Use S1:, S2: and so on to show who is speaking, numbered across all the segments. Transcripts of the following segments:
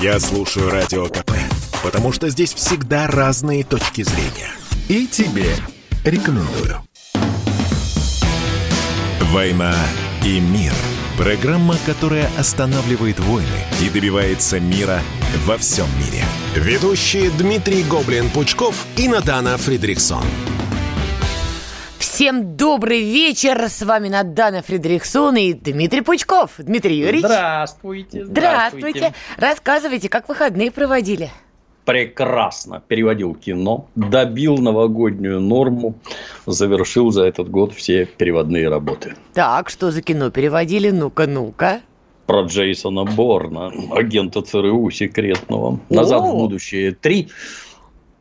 S1: Я слушаю Радио КП, потому что здесь всегда разные точки зрения. И тебе рекомендую. «Война и мир» – программа, которая останавливает войны и добивается мира во всем мире. Ведущие Дмитрий Гоблин-Пучков и Натана Фридриксон.
S2: Всем добрый вечер! С вами Надана Фредериксон и Дмитрий Пучков. Дмитрий Юрьевич.
S3: Здравствуйте.
S2: Здравствуйте. Здравствуйте. Рассказывайте, как выходные проводили?
S3: прекрасно переводил кино, добил новогоднюю норму, завершил за этот год все переводные работы.
S2: Так, что за кино переводили? Ну-ка, ну-ка.
S3: Про Джейсона Борна, агента ЦРУ секретного. «Назад О! в будущее 3».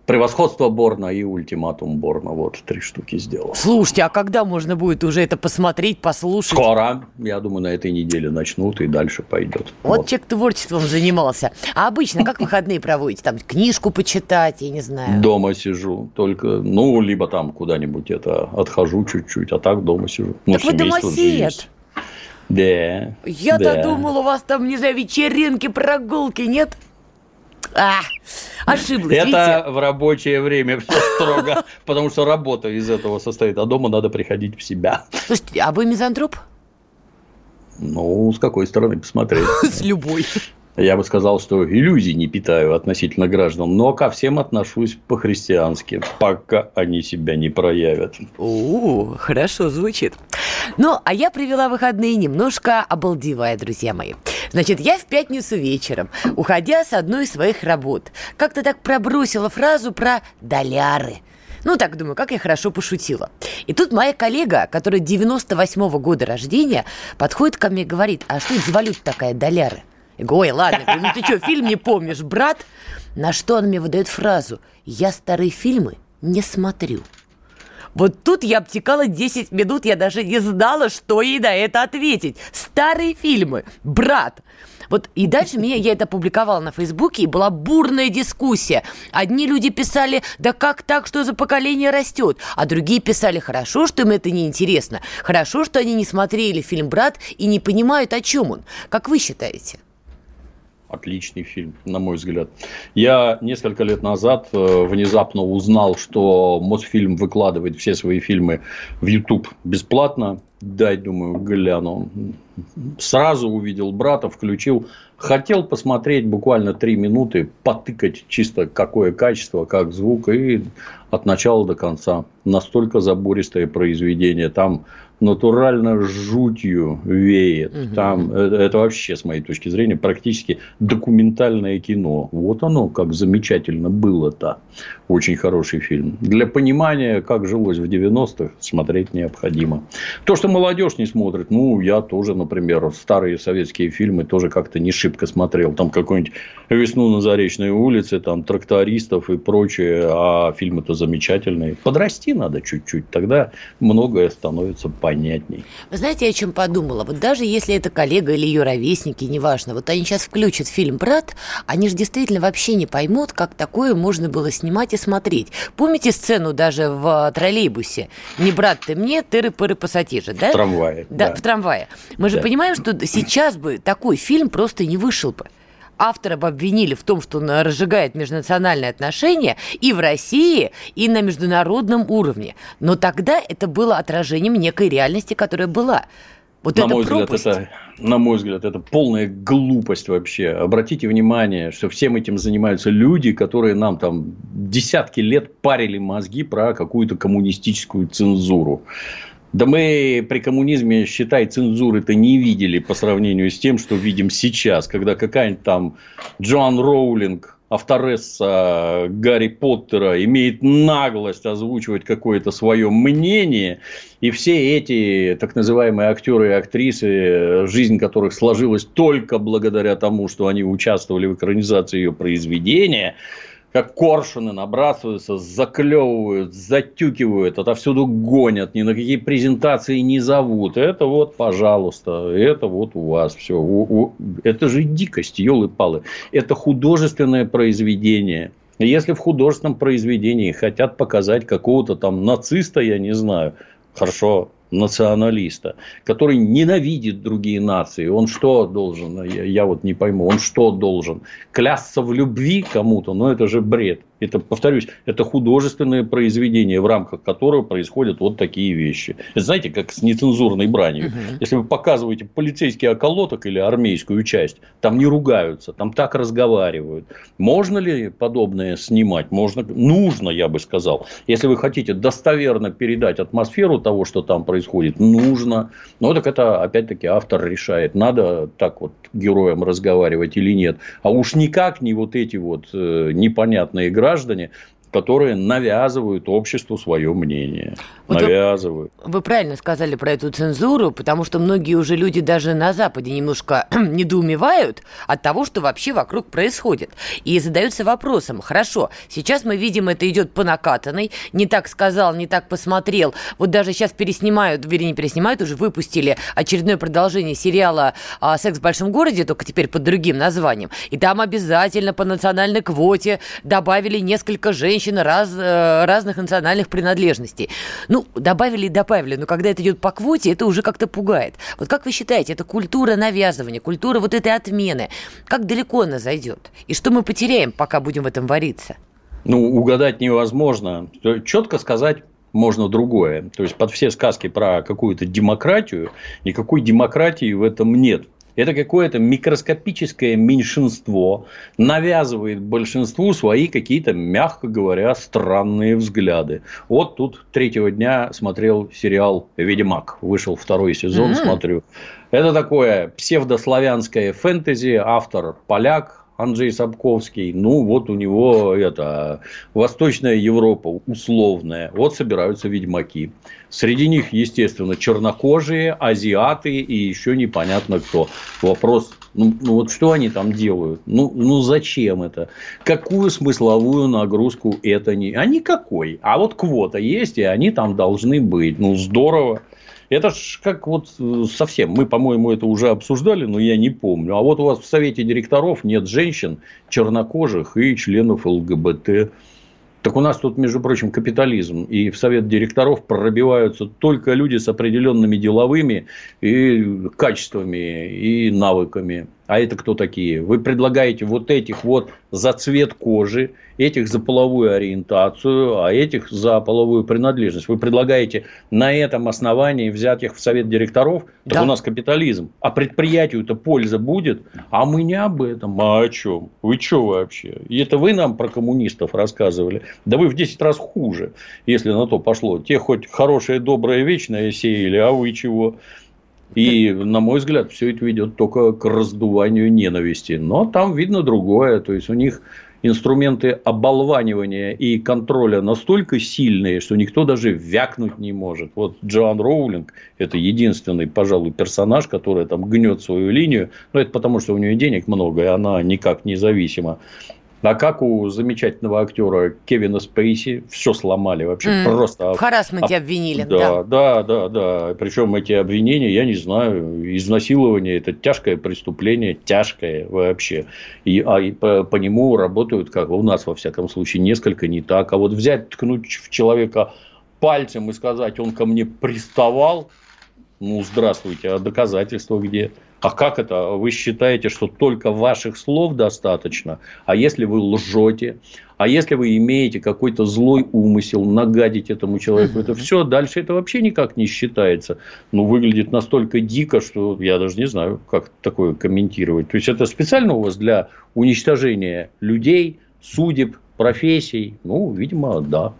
S3: Превосходство Борна и ультиматум Борна. Вот три штуки сделал.
S2: Слушайте, а когда можно будет уже это посмотреть, послушать?
S3: Скоро. Я думаю, на этой неделе начнут и дальше пойдет.
S2: Вот, вот. человек творчеством занимался. А обычно как выходные проводите? Там книжку почитать, я не знаю.
S3: Дома сижу. Только, ну, либо там куда-нибудь это отхожу чуть-чуть, а так дома сижу.
S2: Ну, так вы домосед.
S3: Да.
S2: Я-то
S3: да.
S2: думал, у вас там, не знаю, вечеринки, прогулки, нет? А, ошиблась.
S3: Это видите? в рабочее время все строго, потому что работа из этого состоит, а дома надо приходить в себя.
S2: Слушайте, а вы мизантроп?
S3: Ну, с какой стороны посмотреть?
S2: С любой.
S3: Я бы сказал, что иллюзий не питаю относительно граждан, но ко всем отношусь по-христиански, пока они себя не проявят.
S2: О, хорошо звучит. Ну, а я привела выходные немножко обалдевая, друзья мои. Значит, я в пятницу вечером, уходя с одной из своих работ, как-то так пробросила фразу про доляры. Ну, так думаю, как я хорошо пошутила. И тут моя коллега, которая 98-го года рождения, подходит ко мне и говорит, а что это за валюта такая, доляры? Я говорю, ой, ладно, говорю, ну ты что, фильм не помнишь, брат? На что он мне выдает фразу, я старые фильмы не смотрю. Вот тут я обтекала 10 минут, я даже не знала, что ей на это ответить. Старые фильмы, брат. Вот и дальше меня, я это публиковала на Фейсбуке, и была бурная дискуссия. Одни люди писали, да как так, что за поколение растет? А другие писали, хорошо, что им это не интересно. Хорошо, что они не смотрели фильм «Брат» и не понимают, о чем он. Как вы считаете?
S3: Отличный фильм, на мой взгляд. Я несколько лет назад э, внезапно узнал, что Мосфильм выкладывает все свои фильмы в YouTube бесплатно. Дай, думаю, гляну. Сразу увидел брата, включил. Хотел посмотреть буквально три минуты, потыкать чисто какое качество, как звук. И от начала до конца. Настолько забористое произведение. Там натурально жутью веет. Угу. Там это, это вообще, с моей точки зрения, практически документальное кино. Вот оно, как замечательно было-то. Очень хороший фильм. Для понимания, как жилось в 90-х, смотреть необходимо. То, что молодежь не смотрит, ну, я тоже, например, старые советские фильмы тоже как-то не шибко смотрел. Там какой-нибудь «Весну на Заречной улице», там «Трактористов» и прочее. А фильмы-то замечательные. Подрасти надо чуть-чуть, тогда многое становится понятней.
S2: Вы знаете, я о чем подумала? Вот даже если это коллега или ее ровесники, неважно, вот они сейчас включат фильм «Брат», они же действительно вообще не поймут, как такое можно было снимать и смотреть. Помните сцену даже в троллейбусе? Не брат ты мне, тыры-пыры пассатижи, да?
S3: В трамвае.
S2: Да, да. в трамвае. Мы же да. понимаем, что сейчас бы такой фильм просто не вышел бы автора обвинили в том, что он разжигает межнациональные отношения и в России, и на международном уровне. Но тогда это было отражением некой реальности, которая была.
S3: Вот на, мой взгляд, это, на мой взгляд, это полная глупость вообще. Обратите внимание, что всем этим занимаются люди, которые нам там десятки лет парили мозги про какую-то коммунистическую цензуру. Да мы при коммунизме, считай, цензуры-то не видели по сравнению с тем, что видим сейчас, когда какая-нибудь там Джоан Роулинг, авторесса Гарри Поттера имеет наглость озвучивать какое-то свое мнение, и все эти так называемые актеры и актрисы, жизнь которых сложилась только благодаря тому, что они участвовали в экранизации ее произведения, как коршуны набрасываются, заклевывают, затюкивают, отовсюду гонят, ни на какие презентации не зовут. Это вот, пожалуйста, это вот у вас все. У, у, это же дикость, елы-палы. Это художественное произведение. Если в художественном произведении хотят показать какого-то там нациста, я не знаю, хорошо, националиста, который ненавидит другие нации, он что должен, я, я вот не пойму, он что должен? Клясться в любви кому-то? Ну, это же бред. Это, повторюсь, это художественное произведение, в рамках которого происходят вот такие вещи. Это, знаете, как с нецензурной бранью. Угу. Если вы показываете полицейский околоток или армейскую часть, там не ругаются, там так разговаривают. Можно ли подобное снимать? Можно, нужно, я бы сказал. Если вы хотите достоверно передать атмосферу того, что там происходит, нужно. Но так это, опять-таки, автор решает, надо так вот героям разговаривать или нет. А уж никак не вот эти вот э, непонятные граждане, которые навязывают обществу свое мнение. Вот навязывают.
S2: Вы, вы правильно сказали про эту цензуру, потому что многие уже люди даже на Западе немножко недоумевают от того, что вообще вокруг происходит. И задаются вопросом, хорошо, сейчас мы видим, это идет по накатанной, не так сказал, не так посмотрел. Вот даже сейчас переснимают, вернее, не переснимают, уже выпустили очередное продолжение сериала а, «Секс в большом городе», только теперь под другим названием. И там обязательно по национальной квоте добавили несколько женщин, женщин раз, э, разных национальных принадлежностей. Ну, добавили и добавили, но когда это идет по квоте, это уже как-то пугает. Вот как вы считаете, это культура навязывания, культура вот этой отмены, как далеко она зайдет? И что мы потеряем, пока будем в этом вариться?
S3: Ну, угадать невозможно. Четко сказать можно другое. То есть, под все сказки про какую-то демократию, никакой демократии в этом нет это какое-то микроскопическое меньшинство навязывает большинству свои какие-то, мягко говоря, странные взгляды. Вот тут третьего дня смотрел сериал «Ведьмак». Вышел второй сезон, mm-hmm. смотрю. Это такое псевдославянское фэнтези, автор поляк, Анджей Сапковский, ну, вот у него это Восточная Европа условная, вот собираются ведьмаки. Среди них, естественно, чернокожие, азиаты и еще непонятно кто. Вопрос, ну, ну вот что они там делают? Ну, ну зачем это? Какую смысловую нагрузку это не? А никакой. А вот квота есть, и они там должны быть. Ну, здорово. Это ж как вот э, совсем. Мы, по-моему, это уже обсуждали, но я не помню. А вот у вас в совете директоров нет женщин, чернокожих и членов ЛГБТ. Так у нас тут, между прочим, капитализм. И в совет директоров пробиваются только люди с определенными деловыми и качествами и навыками. А это кто такие? Вы предлагаете вот этих вот за цвет кожи, этих за половую ориентацию, а этих за половую принадлежность. Вы предлагаете на этом основании взять их в совет директоров. Да. Так у нас капитализм. А предприятию-то польза будет. А мы не об этом. А о чем? Вы что вообще? И это вы нам про коммунистов рассказывали. Да вы в 10 раз хуже, если на то пошло. Те хоть хорошее, доброе, вечное сеяли, а вы чего? И, на мой взгляд, все это ведет только к раздуванию ненависти. Но там видно другое. То есть, у них инструменты оболванивания и контроля настолько сильные, что никто даже вякнуть не может. Вот Джоан Роулинг – это единственный, пожалуй, персонаж, который там гнет свою линию. Но это потому, что у нее денег много, и она никак не зависима. А как у замечательного актера Кевина Спейси все сломали вообще mm, просто.
S2: В харасменте об... обвинили.
S3: Да, да, да, да, да. Причем эти обвинения, я не знаю, изнасилование это тяжкое преступление, тяжкое вообще. И, а и по, по нему работают, как у нас во всяком случае, несколько не так. А вот взять, ткнуть в человека пальцем и сказать, он ко мне приставал, ну, здравствуйте, а доказательства где? А как это? Вы считаете, что только ваших слов достаточно? А если вы лжете? А если вы имеете какой-то злой умысел нагадить этому человеку, это все, дальше это вообще никак не считается. Ну, выглядит настолько дико, что я даже не знаю, как такое комментировать. То есть, это специально у вас для уничтожения людей, судеб, профессий? Ну, видимо, да.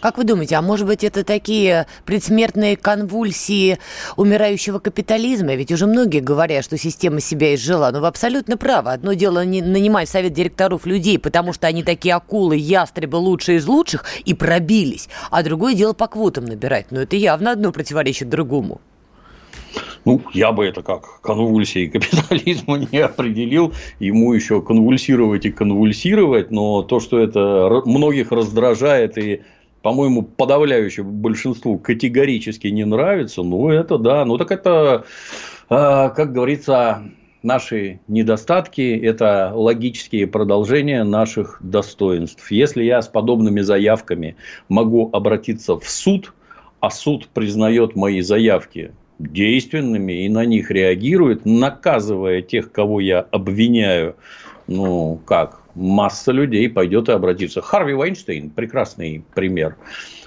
S2: Как вы думаете, а может быть это такие предсмертные конвульсии умирающего капитализма? Ведь уже многие говорят, что система себя изжила. Но вы абсолютно правы. Одно дело не нанимать совет директоров людей, потому что они такие акулы, ястребы лучшие из лучших и пробились. А другое дело по квотам набирать. Но это явно одно противоречит другому.
S3: Ну, я бы это как конвульсии капитализма не определил. Ему еще конвульсировать и конвульсировать. Но то, что это многих раздражает и по-моему, подавляющему большинству категорически не нравится, ну, это да. Ну, так это, а, как говорится, наши недостатки – это логические продолжения наших достоинств. Если я с подобными заявками могу обратиться в суд, а суд признает мои заявки действенными и на них реагирует, наказывая тех, кого я обвиняю, ну, как, масса людей пойдет и обратится. Харви Вайнштейн – прекрасный пример.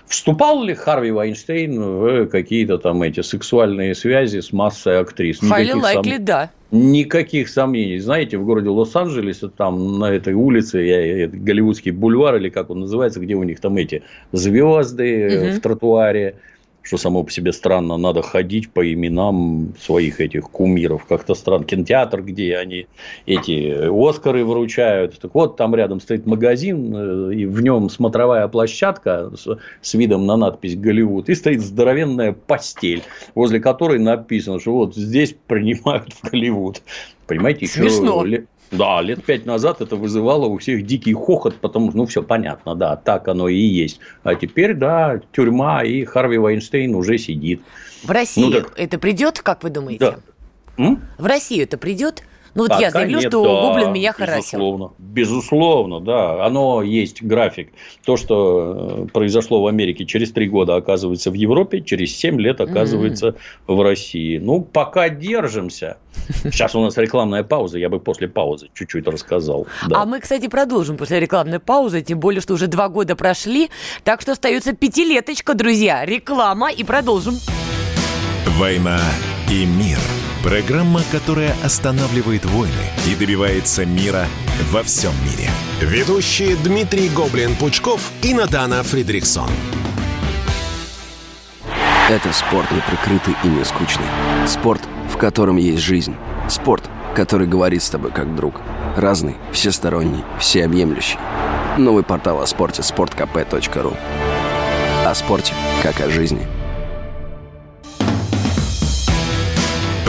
S3: Вступал ли Харви Вайнштейн в какие-то там эти сексуальные связи с массой актрис?
S2: Highly likely, сом... да.
S3: Никаких сомнений. Знаете, в городе Лос-Анджелесе, там на этой улице, я, Голливудский бульвар, или как он называется, где у них там эти звезды угу. в тротуаре, что само по себе странно, надо ходить по именам своих этих кумиров. Как-то странно. Кинотеатр, где они эти Оскары вручают. Так вот, там рядом стоит магазин, э, и в нем смотровая площадка с, с видом на надпись «Голливуд». И стоит здоровенная постель, возле которой написано, что вот здесь принимают в Голливуд. Понимаете,
S2: Смешно.
S3: еще да, лет пять назад это вызывало у всех дикий хохот, потому что, ну, все понятно, да, так оно и есть. А теперь, да, тюрьма, и Харви Вайнштейн уже сидит.
S2: В России ну, так... это придет, как вы думаете? Да. М? В Россию это придет? Ну вот Пока я заявлю, нет, что да, Гоблин меня харасил.
S3: Безусловно, безусловно, да. Оно есть график. То, что э, произошло в Америке через три года, оказывается в Европе, через семь лет оказывается mm-hmm. в России. Ну, пока держимся. Сейчас у нас рекламная пауза, я бы после паузы чуть-чуть рассказал.
S2: Да. А мы, кстати, продолжим после рекламной паузы, тем более, что уже два года прошли, так что остается пятилеточка, друзья. Реклама и продолжим.
S1: «Война и мир» – Программа, которая останавливает войны и добивается мира во всем мире. Ведущие Дмитрий Гоблин-Пучков и Натана Фридриксон.
S4: Это спорт неприкрытый и не скучный. Спорт, в котором есть жизнь. Спорт, который говорит с тобой как друг. Разный, всесторонний, всеобъемлющий. Новый портал о спорте – sportkp.ru О спорте, как о жизни –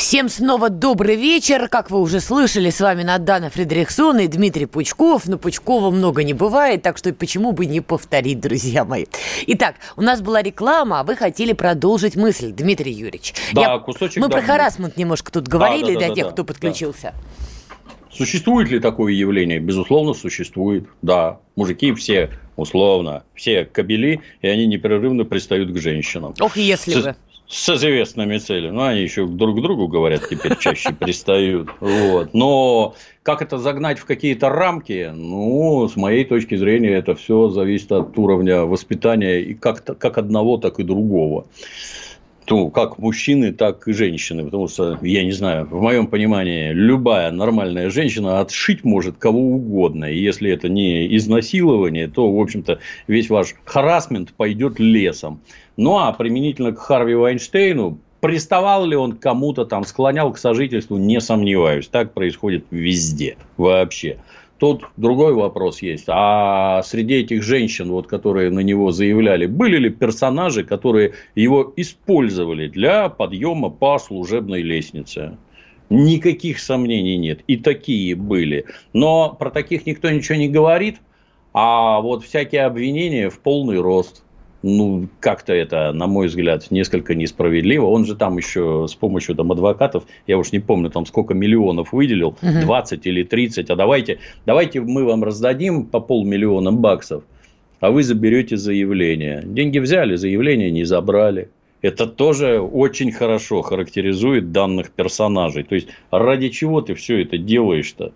S2: Всем снова добрый вечер. Как вы уже слышали, с вами Надана Фредериксон и Дмитрий Пучков. Но Пучкова много не бывает, так что почему бы не повторить, друзья мои. Итак, у нас была реклама, а вы хотели продолжить мысль, Дмитрий Юрьевич.
S3: Да, Я... кусочек.
S2: Мы да, про харасмент немножко тут говорили да, да, для да, тех, да, кто подключился.
S3: Да. Существует ли такое явление? Безусловно, существует. Да, мужики все условно, все кабели, и они непрерывно пристают к женщинам.
S2: Ох, если бы
S3: с известными целями. Ну, они еще друг к другу говорят, теперь чаще пристают. Вот. Но как это загнать в какие-то рамки? Ну, с моей точки зрения, это все зависит от уровня воспитания и как, как одного, так и другого. Ну, как мужчины, так и женщины. Потому что, я не знаю, в моем понимании, любая нормальная женщина отшить может кого угодно. И если это не изнасилование, то, в общем-то, весь ваш харасмент пойдет лесом. Ну, а применительно к Харви Вайнштейну, приставал ли он кому-то там, склонял к сожительству, не сомневаюсь. Так происходит везде вообще. Тут другой вопрос есть. А среди этих женщин, вот, которые на него заявляли, были ли персонажи, которые его использовали для подъема по служебной лестнице? Никаких сомнений нет. И такие были. Но про таких никто ничего не говорит. А вот всякие обвинения в полный рост ну, как-то это, на мой взгляд, несколько несправедливо. Он же там еще с помощью там, адвокатов, я уж не помню, там сколько миллионов выделил, угу. 20 или 30, а давайте, давайте мы вам раздадим по полмиллиона баксов, а вы заберете заявление. Деньги взяли, заявление не забрали. Это тоже очень хорошо характеризует данных персонажей. То есть, ради чего ты все это делаешь-то?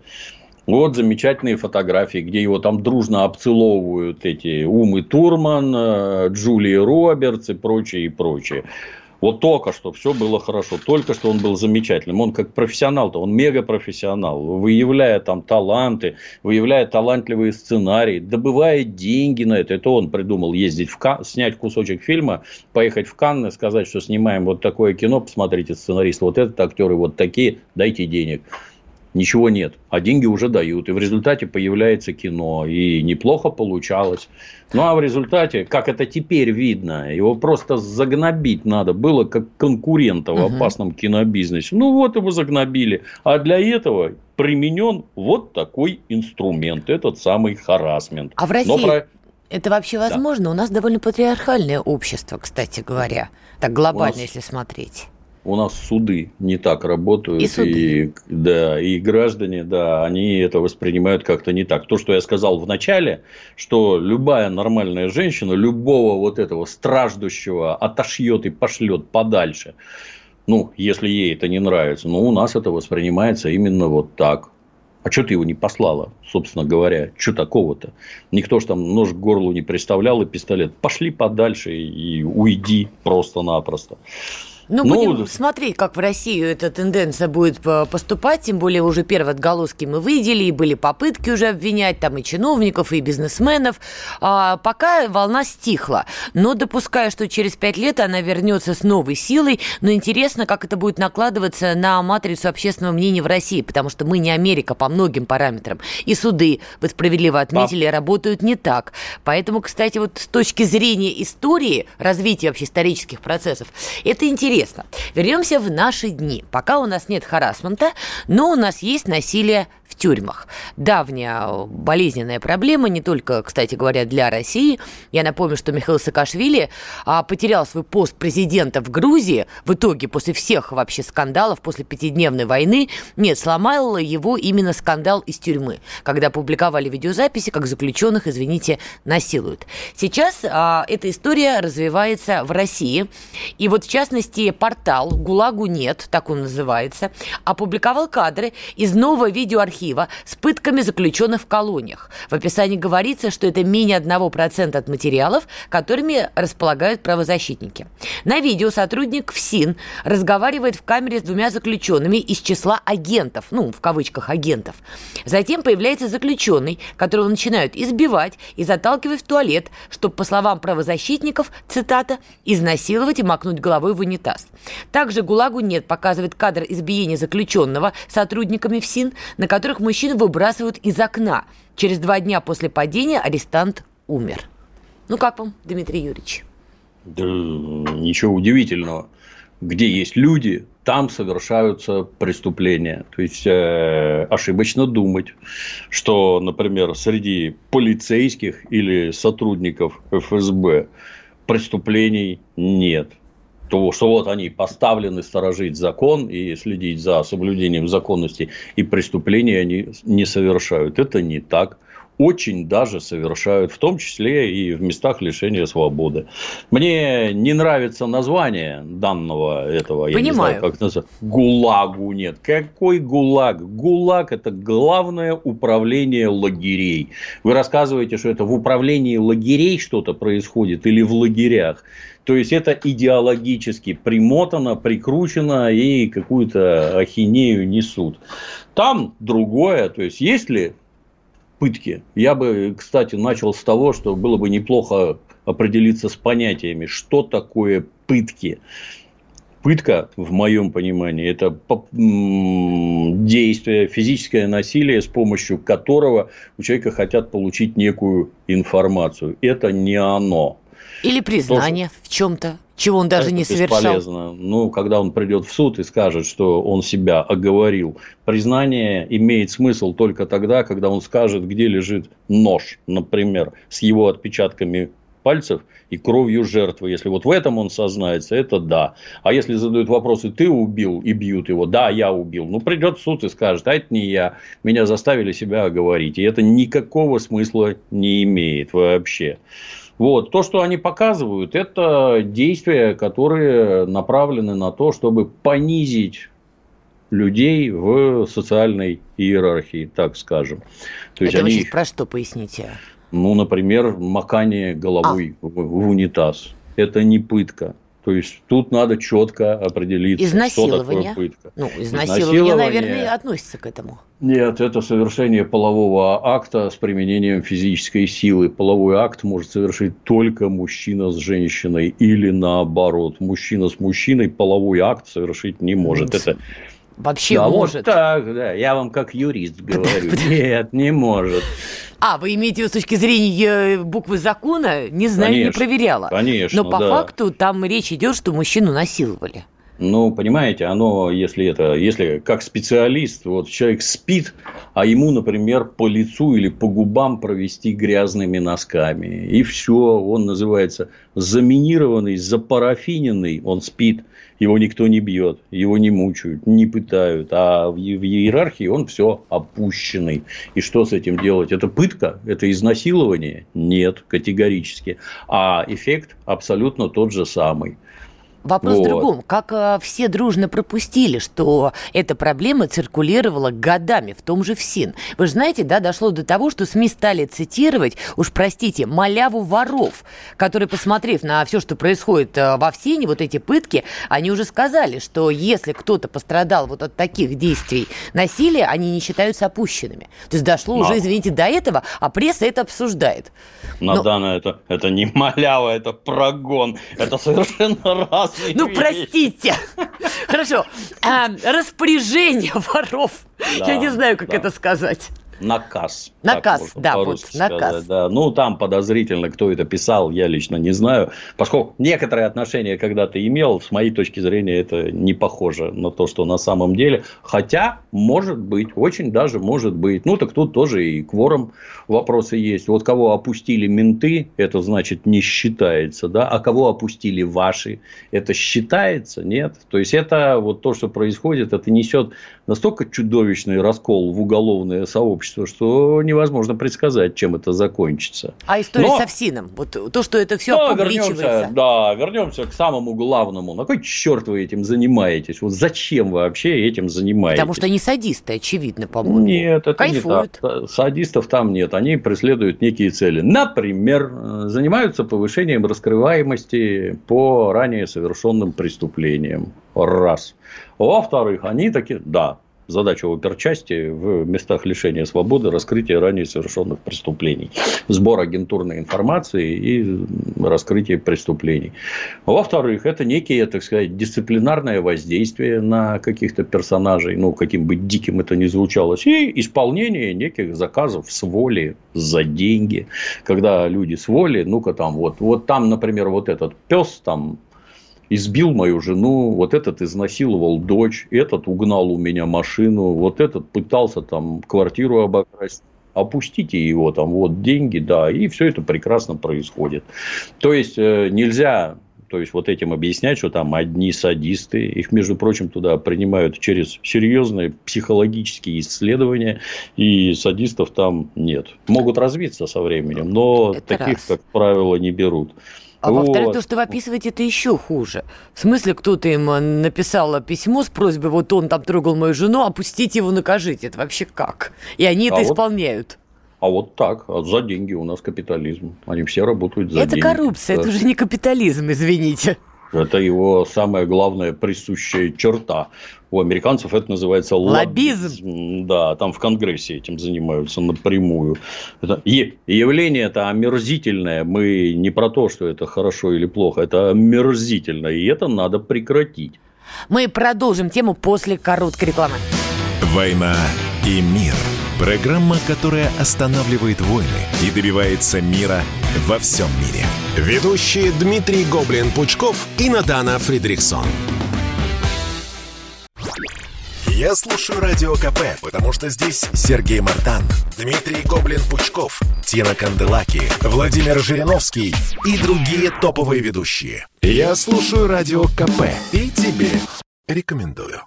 S3: Вот замечательные фотографии, где его там дружно обцеловывают эти Умы Турман, э, Джулия Робертс и прочее, и прочее. Вот только что все было хорошо, только что он был замечательным. Он как профессионал-то, он мега-профессионал, выявляя там таланты, выявляя талантливые сценарии, добывая деньги на это. Это он придумал ездить в Кан, снять кусочек фильма, поехать в Канны, сказать, что снимаем вот такое кино, посмотрите сценарист, вот этот актеры вот такие, дайте денег ничего нет, а деньги уже дают. И в результате появляется кино. И неплохо получалось. Ну, а в результате, как это теперь видно, его просто загнобить надо было как конкурента в опасном угу. кинобизнесе. Ну, вот его загнобили. А для этого применен вот такой инструмент, этот самый харасмент.
S2: А в России Но про... это вообще возможно? Да. У нас довольно патриархальное общество, кстати говоря. Так глобально, нас... если смотреть.
S3: У нас суды не так работают.
S2: И суды.
S3: И, да, и граждане, да, они это воспринимают как-то не так. То, что я сказал в начале, что любая нормальная женщина, любого вот этого страждущего отошьет и пошлет подальше. Ну, если ей это не нравится. Но у нас это воспринимается именно вот так. А что ты его не послала, собственно говоря? Что такого-то? Никто же там нож к горлу не приставлял и пистолет. Пошли подальше и уйди просто-напросто.
S2: Ну, ну, будем смотреть, как в Россию эта тенденция будет поступать, тем более уже первые отголоски мы видели, и были попытки уже обвинять там и чиновников, и бизнесменов. А, пока волна стихла, но допуская, что через пять лет она вернется с новой силой, но интересно, как это будет накладываться на матрицу общественного мнения в России, потому что мы не Америка по многим параметрам, и суды, вы справедливо отметили, работают не так. Поэтому, кстати, вот с точки зрения истории, развития вообще исторических процессов, это интересно интересно. Вернемся в наши дни. Пока у нас нет харасмента, но у нас есть насилие в тюрьмах. Давняя болезненная проблема, не только, кстати говоря, для России. Я напомню, что Михаил Саакашвили а, потерял свой пост президента в Грузии в итоге после всех вообще скандалов, после пятидневной войны. Нет, сломал его именно скандал из тюрьмы, когда публиковали видеозаписи, как заключенных, извините, насилуют. Сейчас а, эта история развивается в России. И вот, в частности, портал «ГУЛАГу нет», так он называется, опубликовал кадры из нового видеоархива архива с пытками заключенных в колониях. В описании говорится, что это менее 1% от материалов, которыми располагают правозащитники. На видео сотрудник ФСИН разговаривает в камере с двумя заключенными из числа агентов, ну, в кавычках агентов. Затем появляется заключенный, которого начинают избивать и заталкивать в туалет, чтобы, по словам правозащитников, цитата, «изнасиловать и макнуть головой в унитаз». Также ГУЛАГу нет показывает кадр избиения заключенного сотрудниками ФСИН, на который которых мужчин выбрасывают из окна. Через два дня после падения арестант умер. Ну как вам, Дмитрий Юрьевич?
S3: Да ничего удивительного. Где есть люди, там совершаются преступления. То есть э, ошибочно думать, что, например, среди полицейских или сотрудников ФСБ преступлений нет то, что вот они поставлены сторожить закон и следить за соблюдением законности, и преступления они не совершают. Это не так очень даже совершают, в том числе и в местах лишения свободы. Мне не нравится название данного этого,
S2: Понимаю. я не знаю,
S3: как называется, ГУЛАГу нет. Какой ГУЛАГ? ГУЛАГ – это главное управление лагерей. Вы рассказываете, что это в управлении лагерей что-то происходит или в лагерях. То есть это идеологически примотано, прикручено и какую-то ахинею несут. Там другое, то есть есть ли пытки. Я бы, кстати, начал с того, что было бы неплохо определиться с понятиями, что такое пытки. Пытка, в моем понимании, это действие, физическое насилие, с помощью которого у человека хотят получить некую информацию. Это не оно.
S2: Или признание То, в чем-то чего он даже это не совершал.
S3: Бесполезно. Ну, когда он придет в суд и скажет, что он себя оговорил, признание имеет смысл только тогда, когда он скажет, где лежит нож, например, с его отпечатками пальцев и кровью жертвы. Если вот в этом он сознается, это да. А если задают вопросы, ты убил и бьют его, да, я убил. Ну, придет в суд и скажет, а это не я, меня заставили себя оговорить. И это никакого смысла не имеет вообще. Вот. То, что они показывают, это действия, которые направлены на то, чтобы понизить людей в социальной иерархии, так скажем.
S2: То есть это они... про что поясните?
S3: Ну, например, макание головой а. в, в унитаз. Это не пытка. То есть тут надо четко определиться,
S2: изнасилование.
S3: что такое пытка.
S2: Ну, изнасилование, изнасилование, наверное, относится к этому.
S3: Нет, это совершение полового акта с применением физической силы. Половой акт может совершить только мужчина с женщиной или наоборот. Мужчина с мужчиной половой акт совершить не может. Это
S2: Вообще да, может. Вот
S3: так, да. Я вам как юрист говорю. Нет, не может.
S2: А, вы имеете в виду с точки зрения э, буквы закона? Не знаю, конечно, не проверяла.
S3: Конечно,
S2: Но по
S3: да.
S2: факту там речь идет, что мужчину насиловали.
S3: Ну, понимаете, оно, если это, если как специалист, вот человек спит, а ему, например, по лицу или по губам провести грязными носками, и все, он называется заминированный, запарафиненный, он спит, его никто не бьет, его не мучают, не пытают, а в иерархии он все опущенный. И что с этим делать? Это пытка? Это изнасилование? Нет, категорически. А эффект абсолютно тот же самый.
S2: Вопрос вот. в другом. Как э, все дружно пропустили, что эта проблема циркулировала годами в том же ФСИН? Вы же знаете, да, дошло до того, что СМИ стали цитировать, уж простите, маляву воров, которые, посмотрев на все, что происходит э, во ФСИНе, вот эти пытки, они уже сказали, что если кто-то пострадал вот от таких действий насилия, они не считаются опущенными. То есть дошло Но. уже, извините, до этого, а пресса это обсуждает.
S3: Надана, Но... это, это не малява, это прогон. Это совершенно раз
S2: ну, простите. Хорошо. А, распоряжение воров. Я не знаю, как это сказать.
S3: Наказ.
S2: Наказ, да, вот наказ.
S3: Да. Ну, там подозрительно, кто это писал, я лично не знаю. Поскольку некоторые отношения когда-то имел, с моей точки зрения, это не похоже на то, что на самом деле. Хотя, может быть, очень даже может быть. Ну, так тут тоже и кворум вопросы есть. Вот кого опустили менты, это значит не считается, да, а кого опустили ваши, это считается, нет. То есть, это вот то, что происходит, это несет настолько чудовищный раскол в уголовное сообщество, что невозможно предсказать, чем это закончится.
S2: А история Но... с Овсином? Вот то, что это все да, опубличивается.
S3: Вернемся, да, вернемся к самому главному. На кой черт вы этим занимаетесь? Вот зачем вы вообще этим занимаетесь?
S2: Потому что они садисты, очевидно, по-моему.
S3: Нет, это Кайфуют. не так. Садистов там нет. Они преследуют некие цели. Например, занимаются повышением раскрываемости по ранее совершенным преступлениям. Раз. Во-вторых, они такие, да, задача оперчасти в местах лишения свободы раскрытие ранее совершенных преступлений, сбор агентурной информации и раскрытие преступлений. Во-вторых, это некие, так сказать, дисциплинарное воздействие на каких-то персонажей, ну, каким бы диким это ни звучалось, и исполнение неких заказов с воли, за деньги, когда люди с воли, ну-ка там вот, вот там, например, вот этот пес там избил мою жену, вот этот изнасиловал дочь, этот угнал у меня машину, вот этот пытался там квартиру обокрасть. Опустите его там, вот деньги, да, и все это прекрасно происходит. То есть э, нельзя то есть вот этим объяснять, что там одни садисты, их, между прочим, туда принимают через серьезные психологические исследования, и садистов там нет. Могут развиться со временем, но Это таких, раз. как правило, не берут.
S2: А вот. во-вторых, то, что вы описываете, это еще хуже. В смысле, кто-то им э, написал письмо с просьбой, вот он там трогал мою жену, опустите его, накажите. Это вообще как? И они а это вот, исполняют.
S3: А вот так, а за деньги у нас капитализм. Они все работают за
S2: это
S3: деньги.
S2: Это коррупция, это уже не капитализм, извините.
S3: Это его самая главная присущая черта. У американцев это называется
S2: лоббизм.
S3: лоббизм. Да, там в Конгрессе этим занимаются напрямую. Это явление это омерзительное. Мы не про то, что это хорошо или плохо. Это омерзительно. И это надо прекратить.
S2: Мы продолжим тему после короткой рекламы.
S1: «Война и мир» – программа, которая останавливает войны и добивается мира во всем мире. Ведущие Дмитрий Гоблин-Пучков и Надана Фридрихсон. Я слушаю Радио КП, потому что здесь Сергей Мартан, Дмитрий Гоблин-Пучков, Тина Канделаки, Владимир Жириновский и другие топовые ведущие. Я слушаю Радио КП и тебе рекомендую.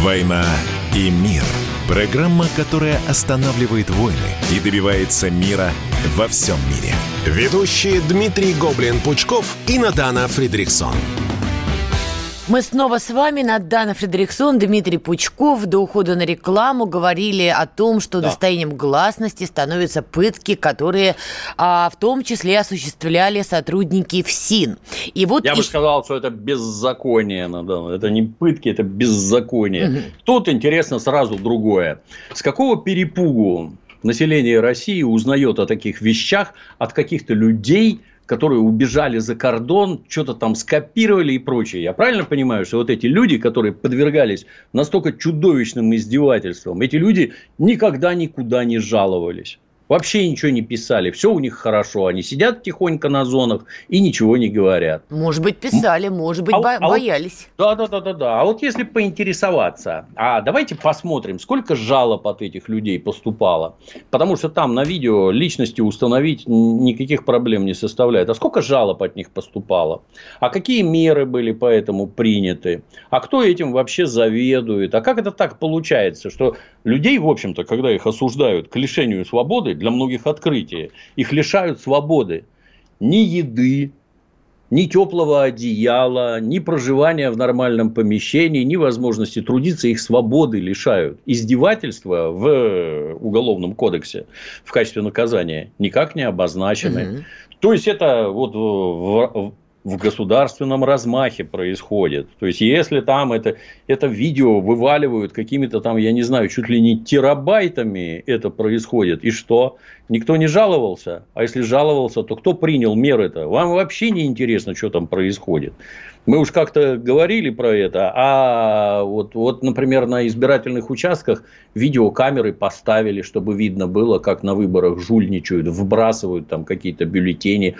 S1: «Война и мир» – программа, которая останавливает войны и добивается мира во всем мире. Ведущие Дмитрий Гоблин-Пучков и Надана Фридрихсон.
S2: Мы снова с вами, Надана Фредериксон, Дмитрий Пучков. До ухода на рекламу говорили о том, что да. достоянием гласности становятся пытки, которые а, в том числе осуществляли сотрудники ФСИН.
S3: И вот Я и... бы сказал, что это беззаконие, Надана. Это не пытки, это беззаконие. Угу. Тут интересно сразу другое. С какого перепугу население России узнает о таких вещах от каких-то людей, которые убежали за кордон, что-то там скопировали и прочее. Я правильно понимаю, что вот эти люди, которые подвергались настолько чудовищным издевательствам, эти люди никогда никуда не жаловались. Вообще ничего не писали. Все у них хорошо. Они сидят тихонько на зонах и ничего не говорят.
S2: Может быть, писали, может быть, а, бо- а боялись.
S3: Вот, да, да, да, да, да. А вот если поинтересоваться, а давайте посмотрим, сколько жалоб от этих людей поступало. Потому что там на видео личности установить никаких проблем не составляет. А сколько жалоб от них поступало? А какие меры были по этому приняты? А кто этим вообще заведует? А как это так получается, что людей, в общем-то, когда их осуждают к лишению свободы, для многих открытие. Их лишают свободы. Ни еды, ни теплого одеяла, ни проживания в нормальном помещении, ни возможности трудиться, их свободы лишают. Издевательства в Уголовном кодексе в качестве наказания никак не обозначены. Угу. То есть это вот в, государственном размахе происходит. То есть, если там это, это видео вываливают какими-то там, я не знаю, чуть ли не терабайтами это происходит, и что? Никто не жаловался? А если жаловался, то кто принял меры-то? Вам вообще не интересно, что там происходит. Мы уж как-то говорили про это, а вот, вот, например, на избирательных участках видеокамеры поставили, чтобы видно было, как на выборах жульничают, выбрасывают там какие-то бюллетени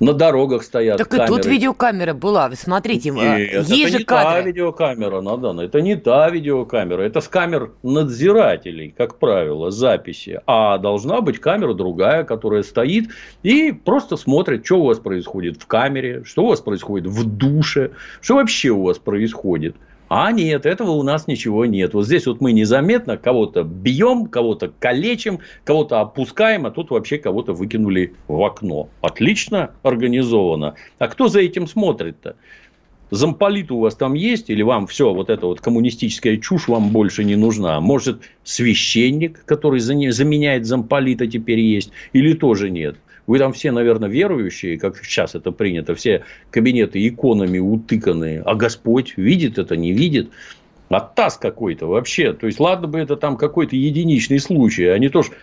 S3: на дорогах стоят
S2: Так камеры. и тут видеокамера была, вы смотрите, Нет, есть
S3: это
S2: же
S3: не
S2: кадры.
S3: та видеокамера, Надана, это не та видеокамера, это с камер надзирателей, как правило, записи, а должна быть камера другая, которая стоит и просто смотрит, что у вас происходит в камере, что у вас происходит в душе, что вообще у вас происходит. А нет, этого у нас ничего нет. Вот здесь вот мы незаметно кого-то бьем, кого-то калечим, кого-то опускаем, а тут вообще кого-то выкинули в окно. Отлично организовано. А кто за этим смотрит-то? Замполит у вас там есть, или вам все, вот эта вот коммунистическая чушь вам больше не нужна? Может, священник, который заменяет замполита теперь есть, или тоже нет? Вы там все, наверное, верующие, как сейчас это принято, все кабинеты иконами утыканы, а Господь видит это, не видит. Оттас какой-то вообще. То есть, ладно бы это там какой-то единичный случай, а не то, что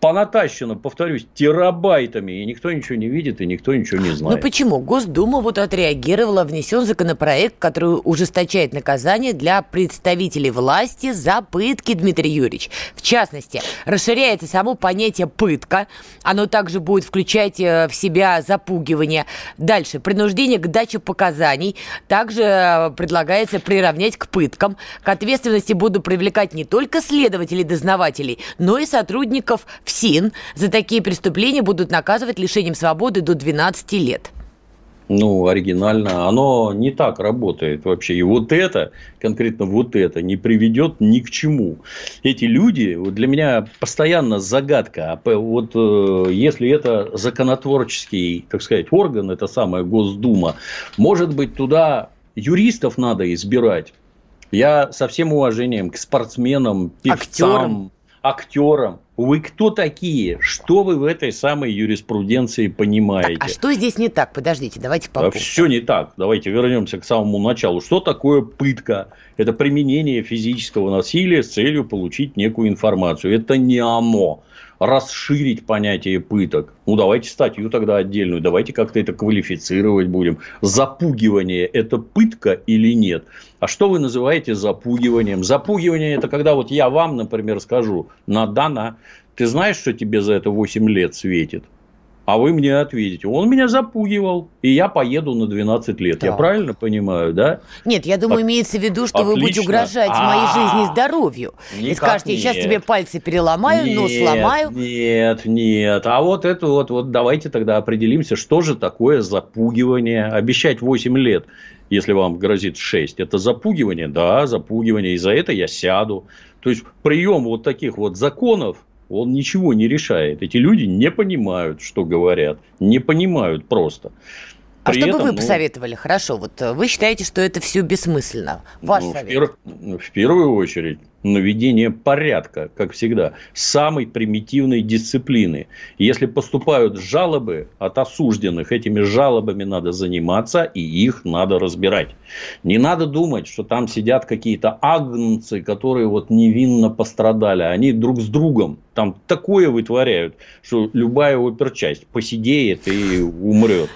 S3: понатащено, повторюсь, терабайтами, и никто ничего не видит, и никто ничего не знает.
S2: Ну почему? Госдума вот отреагировала, внесен законопроект, который ужесточает наказание для представителей власти за пытки, Дмитрий Юрьевич. В частности, расширяется само понятие «пытка», оно также будет включать э, в себя запугивание. Дальше, принуждение к даче показаний, также э, предлагается приравнять к пыткам. К ответственности будут привлекать не только следователей-дознавателей, но и сотрудников всех ФСИН за такие преступления будут наказывать лишением свободы до 12 лет.
S3: Ну, оригинально. Оно не так работает вообще. И вот это, конкретно вот это, не приведет ни к чему. Эти люди, вот для меня постоянно загадка. А вот э, если это законотворческий, так сказать, орган, это самая Госдума, может быть, туда юристов надо избирать. Я со всем уважением к спортсменам, певцам, актерам актерам. Вы кто такие? Что вы в этой самой юриспруденции понимаете? Так,
S2: а что здесь не так? Подождите, давайте по
S3: а Все не так. Давайте вернемся к самому началу. Что такое пытка? Это применение физического насилия с целью получить некую информацию. Это не оно расширить понятие пыток. Ну, давайте статью тогда отдельную, давайте как-то это квалифицировать будем. Запугивание – это пытка или нет? А что вы называете запугиванием? Запугивание – это когда вот я вам, например, скажу, Надана, ты знаешь, что тебе за это 8 лет светит? А вы мне ответите. Он меня запугивал, и я поеду на 12 лет. Так. Я правильно понимаю, да?
S2: Нет, я думаю, так. имеется в виду, что Отлично. вы будете угрожать А-а-а. моей жизни и здоровью. Никак и скажете, нет. сейчас тебе пальцы переломаю, нет, нос сломаю.
S3: Нет, нет. А вот это вот, вот давайте тогда определимся, что же такое запугивание. Обещать 8 лет, если вам грозит 6, это запугивание? Да, запугивание. И за это я сяду. То есть, прием вот таких вот законов, он ничего не решает. Эти люди не понимают, что говорят, не понимают просто.
S2: А При что этом, бы вы ну, посоветовали? Хорошо, вот э, вы считаете, что это все бессмысленно. Ваш ну, совет. В, пер...
S3: в первую очередь, наведение порядка, как всегда, самой примитивной дисциплины. Если поступают жалобы от осужденных, этими жалобами надо заниматься и их надо разбирать. Не надо думать, что там сидят какие-то агнцы, которые вот невинно пострадали. Они друг с другом там такое вытворяют, что любая оперчасть посидеет и умрет.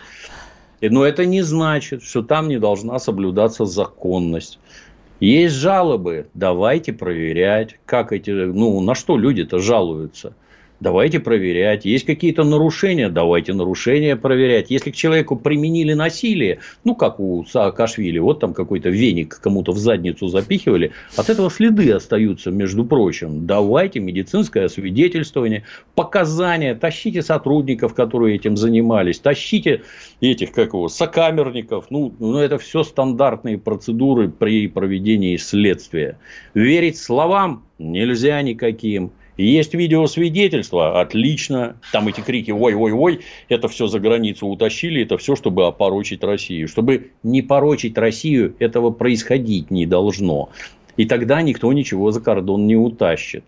S3: Но это не значит, что там не должна соблюдаться законность. Есть жалобы, давайте проверять, как эти, ну, на что люди-то жалуются. Давайте проверять. Есть какие-то нарушения, давайте нарушения проверять. Если к человеку применили насилие, ну, как у Саакашвили, вот там какой-то веник кому-то в задницу запихивали, от этого следы остаются, между прочим. Давайте медицинское освидетельствование, показания, тащите сотрудников, которые этим занимались, тащите этих, как его, сокамерников. Ну, ну это все стандартные процедуры при проведении следствия. Верить словам нельзя никаким. Есть видеосвидетельство, отлично. Там эти крики «Ой-ой-ой», это все за границу утащили, это все, чтобы опорочить Россию. Чтобы не порочить Россию, этого происходить не должно. И тогда никто ничего за кордон не утащит.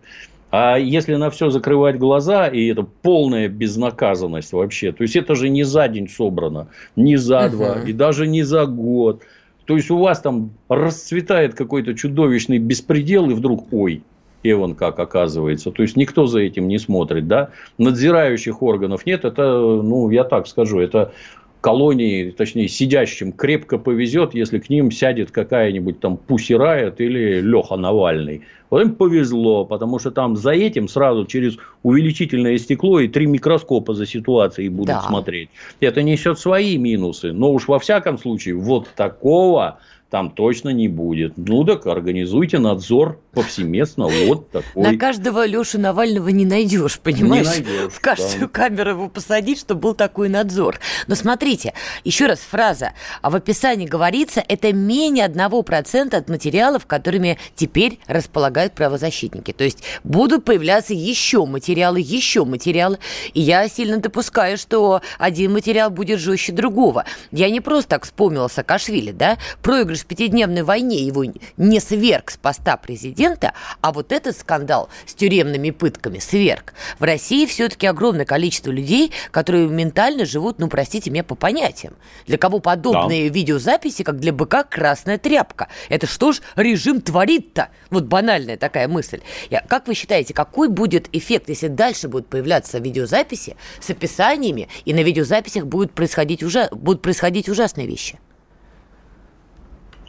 S3: А если на все закрывать глаза, и это полная безнаказанность вообще, то есть это же не за день собрано, не за uh-huh. два, и даже не за год. То есть у вас там расцветает какой-то чудовищный беспредел, и вдруг, ой, Эван как оказывается. То есть, никто за этим не смотрит, да. Надзирающих органов нет. Это, ну, я так скажу, это колонии, точнее, сидящим крепко повезет, если к ним сядет какая-нибудь там Пусси Райот или Леха Навальный. Вот им повезло, потому что там за этим сразу через увеличительное стекло и три микроскопа за ситуацией будут да. смотреть. Это несет свои минусы. Но уж во всяком случае, вот такого там точно не будет. Ну так организуйте надзор повсеместно. Вот такой.
S2: На каждого Лешу Навального не найдешь, понимаешь? Не найдешь, в каждую да. камеру его посадить, чтобы был такой надзор. Но смотрите, еще раз фраза. А в описании говорится, это менее 1% от материалов, которыми теперь располагают правозащитники. То есть будут появляться еще материалы, еще материалы. И я сильно допускаю, что один материал будет жестче другого. Я не просто так вспомнила Саакашвили, да? Проигрыш в пятидневной войне его не сверг с поста президента, а вот этот скандал с тюремными пытками сверг. В России все-таки огромное количество людей, которые ментально живут, ну, простите меня, по понятиям. Для кого подобные да. видеозаписи, как для быка, красная тряпка. Это что ж режим творит-то? Вот банальная такая мысль. Я, как вы считаете, какой будет эффект, если дальше будут появляться видеозаписи с описаниями, и на видеозаписях будут происходить, ужа... будут происходить ужасные вещи?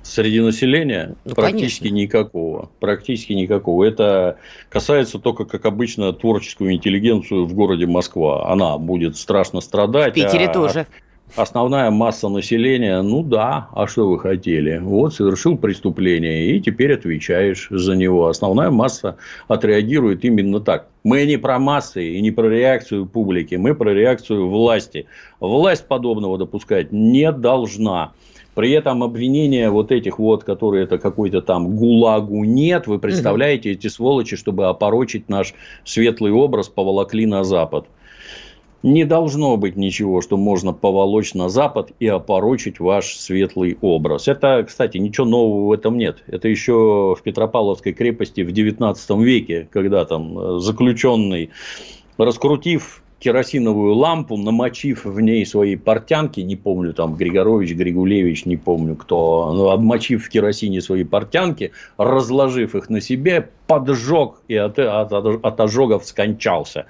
S3: Среди населения ну, практически конечно. никакого. Практически никакого. Это касается только, как обычно, творческую интеллигенцию в городе Москва. Она будет страшно страдать.
S2: В Питере а тоже.
S3: Основная масса населения, ну да, а что вы хотели? Вот совершил преступление, и теперь отвечаешь за него. Основная масса отреагирует именно так. Мы не про массы и не про реакцию публики, мы про реакцию власти. Власть подобного допускать не должна. При этом обвинения вот этих вот, которые это какой-то там гулагу нет, вы представляете, эти сволочи, чтобы опорочить наш светлый образ, поволокли на Запад. Не должно быть ничего, что можно поволочь на Запад и опорочить ваш светлый образ. Это, кстати, ничего нового в этом нет. Это еще в Петропавловской крепости в XIX веке, когда там э, заключенный, раскрутив керосиновую лампу, намочив в ней свои портянки, не помню, там, Григорович, Григулевич, не помню кто, но обмочив в керосине свои портянки, разложив их на себе, поджег и от, от, от ожогов скончался.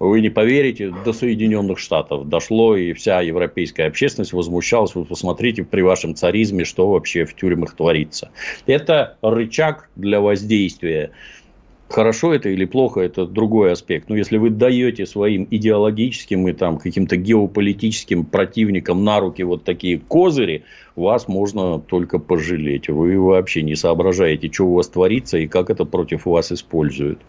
S3: Вы не поверите, до Соединенных Штатов дошло, и вся европейская общественность возмущалась. Вы посмотрите при вашем царизме, что вообще в тюрьмах творится. Это рычаг для воздействия. Хорошо это или плохо, это другой аспект. Но если вы даете своим идеологическим и там каким-то геополитическим противникам на руки вот такие козыри, вас можно только пожалеть. Вы вообще не соображаете, что у вас творится и как это против вас используют.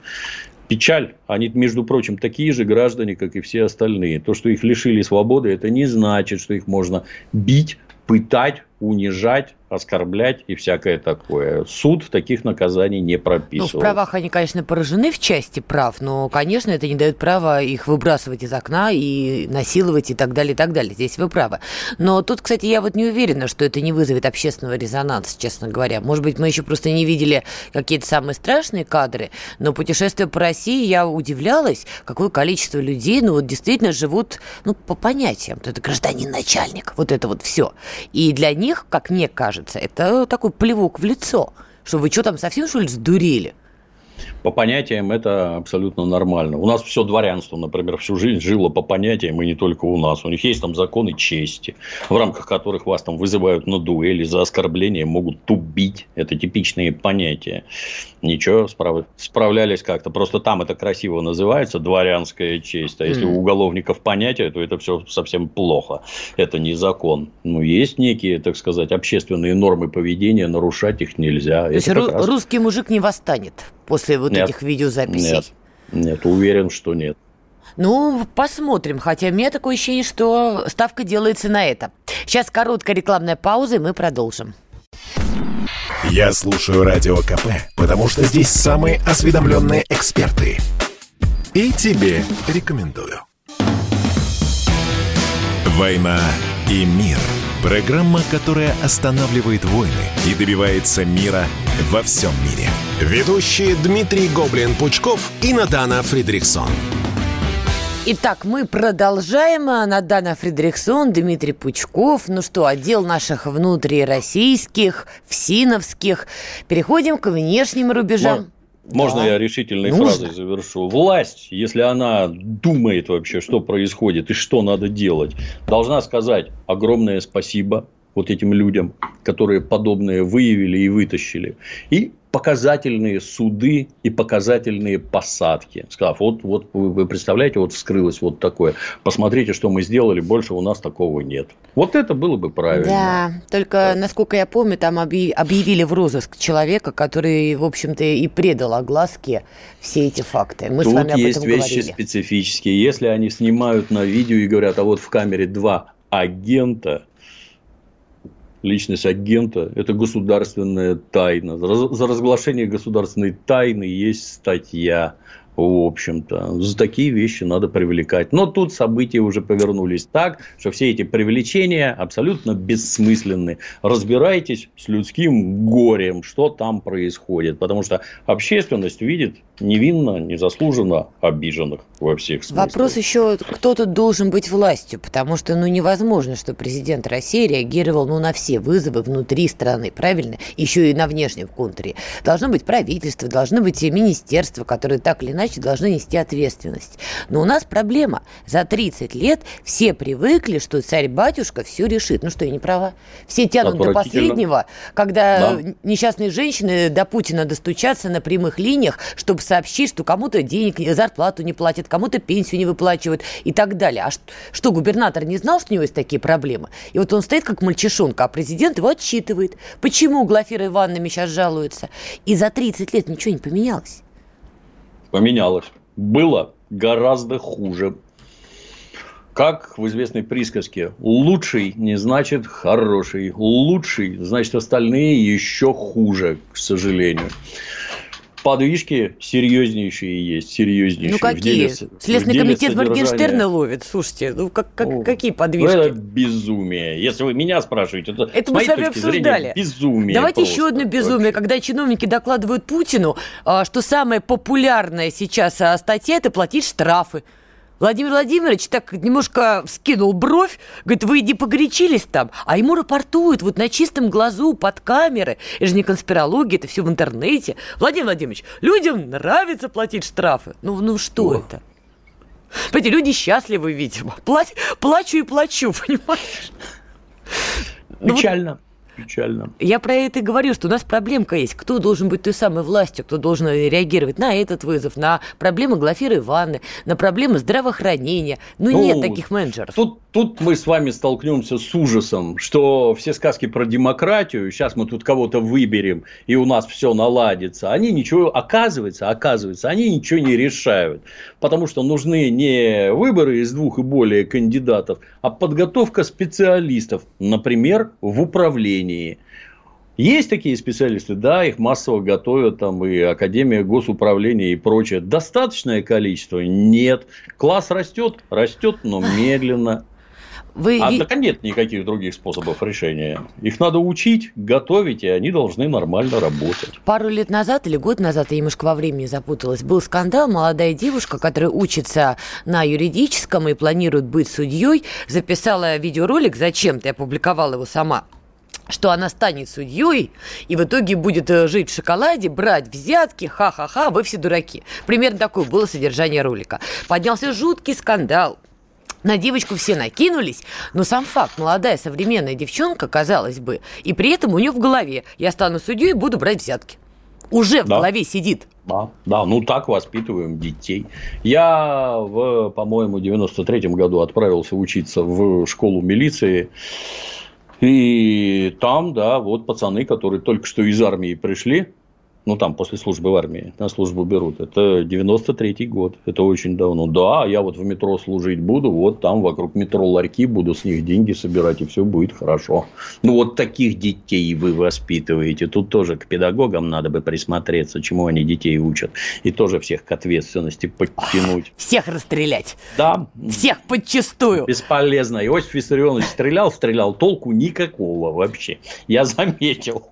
S3: Печаль. Они, между прочим, такие же граждане, как и все остальные. То, что их лишили свободы, это не значит, что их можно бить, пытать, унижать, оскорблять и всякое такое. Суд таких наказаний не прописывал.
S2: Ну, в правах они, конечно, поражены в части прав, но, конечно, это не дает права их выбрасывать из окна и насиловать и так далее, и так далее. Здесь вы правы. Но тут, кстати, я вот не уверена, что это не вызовет общественного резонанса, честно говоря. Может быть, мы еще просто не видели какие-то самые страшные кадры, но путешествуя по России, я удивлялась, какое количество людей, ну, вот действительно живут, ну, по понятиям. Это гражданин-начальник, вот это вот все. И для них, как мне кажется, это такой плевок в лицо, что вы что там совсем, что ли, сдурели?
S3: По понятиям это абсолютно нормально. У нас все дворянство, например, всю жизнь жило по понятиям, и не только у нас. У них есть там законы чести, в рамках которых вас там вызывают на дуэли за оскорбление, могут тубить. Это типичные понятия. Ничего, справ... справлялись как-то. Просто там это красиво называется дворянская честь. А если mm. у уголовников понятия, то это все совсем плохо. Это не закон. Ну, есть некие, так сказать, общественные нормы поведения, нарушать их нельзя.
S2: То есть ру- раз... русский мужик не восстанет после вот нет, этих видеозаписей?
S3: Нет, нет, уверен, что нет.
S2: Ну, посмотрим. Хотя у меня такое ощущение, что ставка делается на это. Сейчас короткая рекламная пауза, и мы продолжим.
S1: Я слушаю Радио КП, потому что здесь самые осведомленные эксперты. И тебе рекомендую. «Война и мир» – Программа, которая останавливает войны и добивается мира во всем мире. Ведущие Дмитрий Гоблин-Пучков и Натана Фридрихсон.
S2: Итак, мы продолжаем. Надана Фридрихсон, Дмитрий Пучков. Ну что, отдел наших внутрироссийских, всиновских. Переходим к внешним рубежам.
S3: Можно да. я решительной Нужно. фразой завершу? Власть, если она думает вообще, что происходит и что надо делать, должна сказать огромное спасибо вот этим людям, которые подобное выявили и вытащили. И показательные суды и показательные посадки. Сказав, вот, вот вы представляете, вот вскрылось вот такое. Посмотрите, что мы сделали, больше у нас такого нет. Вот это было бы правильно.
S2: Да, только, да. насколько я помню, там объявили в розыск человека, который, в общем-то, и предал огласке все эти факты.
S3: Мы Тут с вами об есть этом вещи говорили. специфические. Если они снимают на видео и говорят, а вот в камере два агента, личность агента – это государственная тайна. За разглашение государственной тайны есть статья в общем-то. За такие вещи надо привлекать. Но тут события уже повернулись так, что все эти привлечения абсолютно бессмысленны. Разбирайтесь с людским горем, что там происходит. Потому что общественность видит невинно, незаслуженно обиженных во всех смыслах.
S2: Вопрос еще, кто тут должен быть властью, потому что ну, невозможно, что президент России реагировал ну, на все вызовы внутри страны, правильно? Еще и на внешнем контуре. Должно быть правительство, должны быть и министерства, которые так или иначе иначе должны нести ответственность. Но у нас проблема. За 30 лет все привыкли, что царь-батюшка все решит. Ну что, я не права? Все тянут до последнего, когда да. несчастные женщины до Путина достучатся на прямых линиях, чтобы сообщить, что кому-то денег, зарплату не платят, кому-то пенсию не выплачивают и так далее. А что, губернатор не знал, что у него есть такие проблемы? И вот он стоит как мальчишонка, а президент его отчитывает. Почему Глафира Ивановна сейчас жалуется? И за 30 лет ничего не поменялось
S3: поменялось. Было гораздо хуже. Как в известной присказке, лучший не значит хороший, лучший значит остальные еще хуже, к сожалению подвижки серьезнейшие есть, серьезнейшие.
S2: Ну какие? Деле, Следственный комитет Моргенштерна ловит. Слушайте, ну как, как, ну, какие подвижки?
S3: Это безумие. Если вы меня спрашиваете, то
S2: это мы с вами обсуждали.
S3: Зрения, безумие.
S2: Давайте просто. еще одно безумие, вообще. когда чиновники докладывают Путину, а, что самая популярная сейчас а, статья – это платить штрафы. Владимир Владимирович так немножко скинул бровь, говорит, вы не погорячились там, а ему рапортуют вот на чистом глазу под камеры. Это же не конспирология, это все в интернете. Владимир Владимирович, людям нравится платить штрафы. Ну, ну что О. это? Понимаете, люди счастливы, видимо. Плач, плачу и плачу, понимаешь?
S3: Печально. Печально.
S2: Я про это и говорю, что у нас проблемка есть. Кто должен быть той самой властью, кто должен реагировать на этот вызов, на проблемы Глафиры Ивановны, на проблемы здравоохранения. Ну, ну нет таких менеджеров.
S3: Тут, тут мы с вами столкнемся с ужасом, что все сказки про демократию, сейчас мы тут кого-то выберем, и у нас все наладится, они ничего, оказывается, оказывается, они ничего не решают. Потому что нужны не выборы из двух и более кандидатов, а подготовка специалистов, например, в управлении управлении. Есть такие специалисты, да, их массово готовят, там и Академия госуправления и прочее. Достаточное количество? Нет. Класс растет, растет, но медленно. Вы... А так нет никаких других способов решения. Их надо учить, готовить, и они должны нормально работать.
S2: Пару лет назад или год назад, я немножко во времени запуталась, был скандал. Молодая девушка, которая учится на юридическом и планирует быть судьей, записала видеоролик зачем-то, я опубликовала его сама что она станет судьей и в итоге будет э, жить в шоколаде, брать взятки, ха-ха-ха, вы все дураки. Примерно такое было содержание ролика. Поднялся жуткий скандал. На девочку все накинулись, но сам факт, молодая современная девчонка, казалось бы, и при этом у нее в голове «я стану судьей и буду брать взятки». Уже в да. голове сидит.
S3: Да, да, ну так воспитываем детей. Я в, по-моему, 93-м году отправился учиться в школу милиции. И там, да, вот пацаны, которые только что из армии пришли, ну, там, после службы в армии, на службу берут. Это 93-й год, это очень давно. Да, я вот в метро служить буду, вот там вокруг метро ларьки, буду с них деньги собирать, и все будет хорошо. Ну, вот таких детей вы воспитываете. Тут тоже к педагогам надо бы присмотреться, чему они детей учат. И тоже всех к ответственности подтянуть.
S2: Всех расстрелять.
S3: Да.
S2: Всех подчистую.
S3: Бесполезно. Иосиф Виссарионович стрелял, стрелял, толку никакого вообще. Я заметил.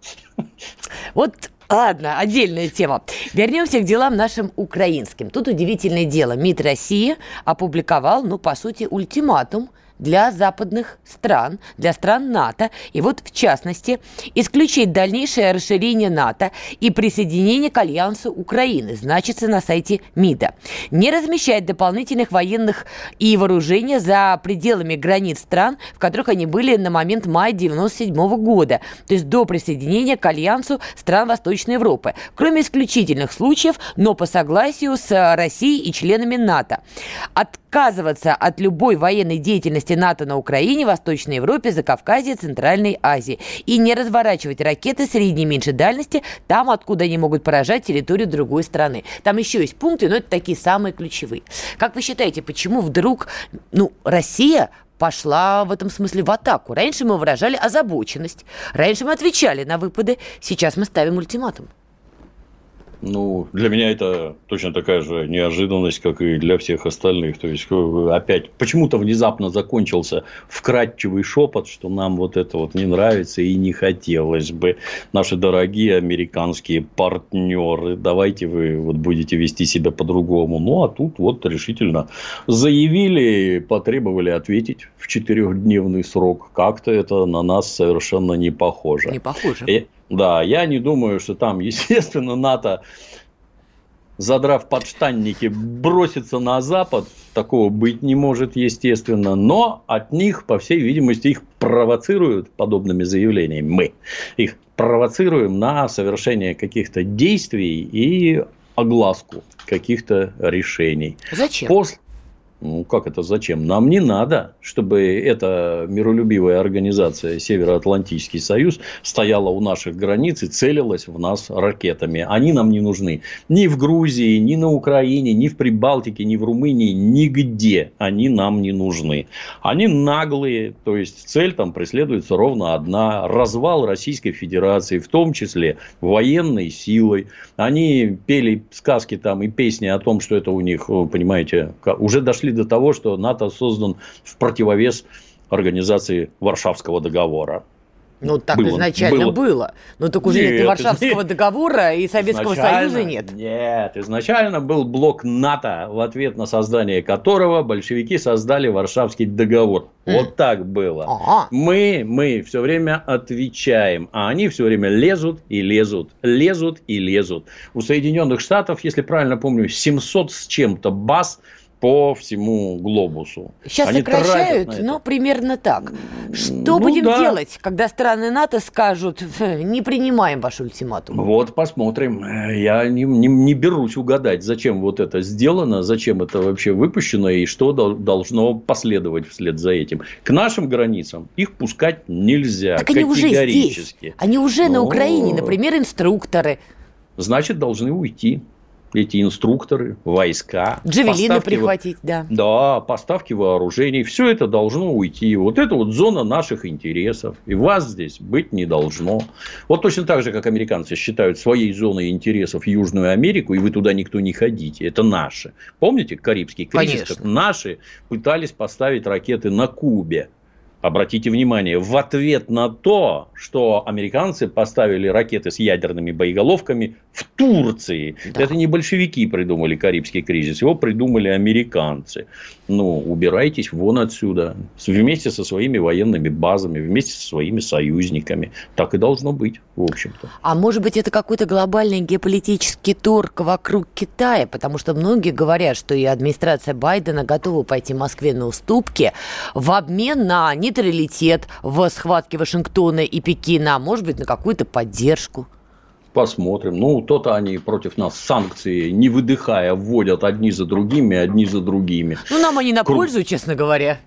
S2: Вот Ладно, отдельная тема. Вернемся к делам нашим украинским. Тут удивительное дело. МИД России опубликовал, ну, по сути, ультиматум – для западных стран, для стран НАТО. И вот, в частности, исключить дальнейшее расширение НАТО и присоединение к альянсу Украины, значится на сайте МИДа. Не размещать дополнительных военных и вооружения за пределами границ стран, в которых они были на момент мая 1997 года, то есть до присоединения к альянсу стран Восточной Европы, кроме исключительных случаев, но по согласию с Россией и членами НАТО. Отказываться от любой военной деятельности НАТО на Украине, Восточной Европе, Закавказье, Центральной Азии. И не разворачивать ракеты средней и меньшей дальности там, откуда они могут поражать территорию другой страны. Там еще есть пункты, но это такие самые ключевые. Как вы считаете, почему вдруг ну, Россия пошла в этом смысле в атаку. Раньше мы выражали озабоченность, раньше мы отвечали на выпады, сейчас мы ставим ультиматум.
S3: Ну, для меня это точно такая же неожиданность, как и для всех остальных. То есть, э, опять, почему-то внезапно закончился вкрадчивый шепот, что нам вот это вот не нравится и не хотелось бы. Наши дорогие американские партнеры, давайте вы вот будете вести себя по-другому. Ну, а тут вот решительно заявили, потребовали ответить в четырехдневный срок. Как-то это на нас совершенно не похоже.
S2: Не похоже.
S3: И, да, я не думаю, что там, естественно, НАТО, задрав подштанники, бросится на Запад. Такого быть не может, естественно. Но от них, по всей видимости, их провоцируют подобными заявлениями. Мы их провоцируем на совершение каких-то действий и огласку каких-то решений.
S2: Зачем?
S3: После, ну, как это зачем? Нам не надо, чтобы эта миролюбивая организация Североатлантический Союз стояла у наших границ и целилась в нас ракетами. Они нам не нужны. Ни в Грузии, ни на Украине, ни в Прибалтике, ни в Румынии, нигде они нам не нужны. Они наглые, то есть цель там преследуется ровно одна. Развал Российской Федерации, в том числе военной силой. Они пели сказки там и песни о том, что это у них, понимаете, уже дошли до того, что НАТО создан в противовес организации Варшавского договора.
S2: Ну, так было, изначально было. было. Но так уже нет, нет и Варшавского нет. договора, и Советского Союза нет.
S3: Нет, изначально был блок НАТО, в ответ на создание которого большевики создали Варшавский договор. Mm. Вот так было. Ага. Мы, мы все время отвечаем, а они все время лезут и лезут, лезут и лезут. У Соединенных Штатов, если правильно помню, 700 с чем-то баз – по всему глобусу.
S2: Сейчас Они сокращают, но примерно так. Что ну, будем да. делать, когда страны НАТО скажут, не принимаем ваш ультиматум?
S3: Вот посмотрим. Я не, не, не берусь угадать, зачем вот это сделано, зачем это вообще выпущено и что должно последовать вслед за этим. К нашим границам их пускать нельзя. Так
S2: они уже здесь. Они уже но... на Украине, например, инструкторы.
S3: Значит, должны уйти эти инструкторы, войска.
S2: Джавелины прихватить, да.
S3: Да, поставки вооружений. Все это должно уйти. Вот это вот зона наших интересов. И вас здесь быть не должно. Вот точно так же, как американцы считают своей зоной интересов Южную Америку, и вы туда никто не ходите. Это наши. Помните Карибский кризис? Конечно. Наши пытались поставить ракеты на Кубе. Обратите внимание, в ответ на то, что американцы поставили ракеты с ядерными боеголовками в Турции. Да. Это не большевики придумали Карибский кризис, его придумали американцы. Ну, убирайтесь вон отсюда. Вместе со своими военными базами, вместе со своими союзниками. Так и должно быть, в общем-то.
S2: А может быть, это какой-то глобальный геополитический торг вокруг Китая? Потому что многие говорят, что и администрация Байдена готова пойти Москве на уступки в обмен на нейтралитет в схватке Вашингтона и Пекина, а может быть, на какую-то поддержку.
S3: Посмотрим. Ну, то-то они против нас санкции, не выдыхая, вводят одни за другими, одни за другими.
S2: Ну, нам они на пользу, честно говоря.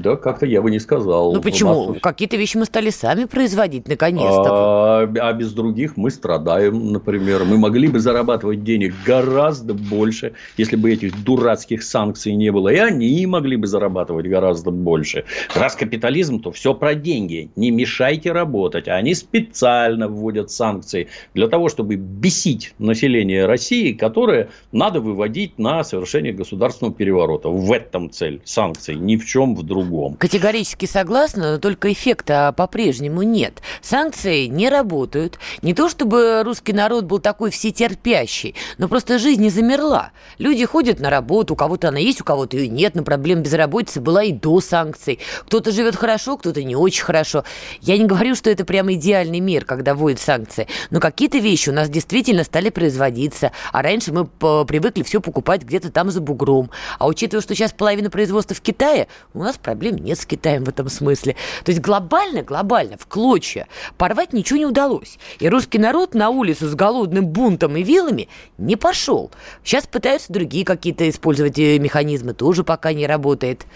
S3: Да, как-то я бы не сказал.
S2: Ну почему? Нас... Какие-то вещи мы стали сами производить, наконец-то.
S3: А, а без других мы страдаем, например. Мы могли бы зарабатывать денег гораздо больше, если бы этих дурацких санкций не было. И они могли бы зарабатывать гораздо больше. Раз капитализм, то все про деньги. Не мешайте работать. Они специально вводят санкции для того, чтобы бесить население России, которое надо выводить на совершение государственного переворота. В этом цель санкций, ни в чем в другом другом.
S2: Категорически согласна, но только эффекта по-прежнему нет. Санкции не работают. Не то чтобы русский народ был такой всетерпящий, но просто жизнь не замерла. Люди ходят на работу, у кого-то она есть, у кого-то ее нет, но проблема безработицы была и до санкций. Кто-то живет хорошо, кто-то не очень хорошо. Я не говорю, что это прямо идеальный мир, когда вводят санкции, но какие-то вещи у нас действительно стали производиться, а раньше мы привыкли все покупать где-то там за бугром. А учитывая, что сейчас половина производства в Китае, у нас проблем нет с Китаем в этом смысле. То есть глобально, глобально, в клочья порвать ничего не удалось. И русский народ на улицу с голодным бунтом и вилами не пошел. Сейчас пытаются другие какие-то использовать э, механизмы, тоже пока не работает.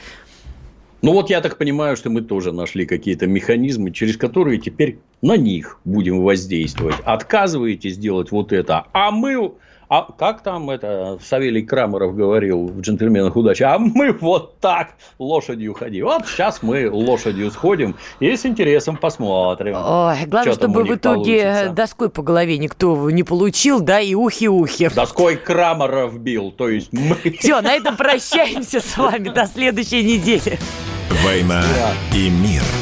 S3: Ну вот я так понимаю, что мы тоже нашли какие-то механизмы, через которые теперь на них будем воздействовать. Отказываетесь делать вот это, а мы а как там это Савелий Крамеров говорил в «Джентльменах удачи»? А мы вот так лошадью ходим. Вот сейчас мы лошадью сходим и с интересом посмотрим.
S2: Ой, главное, чтобы в итоге получится. доской по голове никто не получил, да, и ухи-ухи.
S3: Доской Крамеров бил, то есть мы...
S2: Все, на этом прощаемся с вами до следующей недели.
S1: «Война и мир» –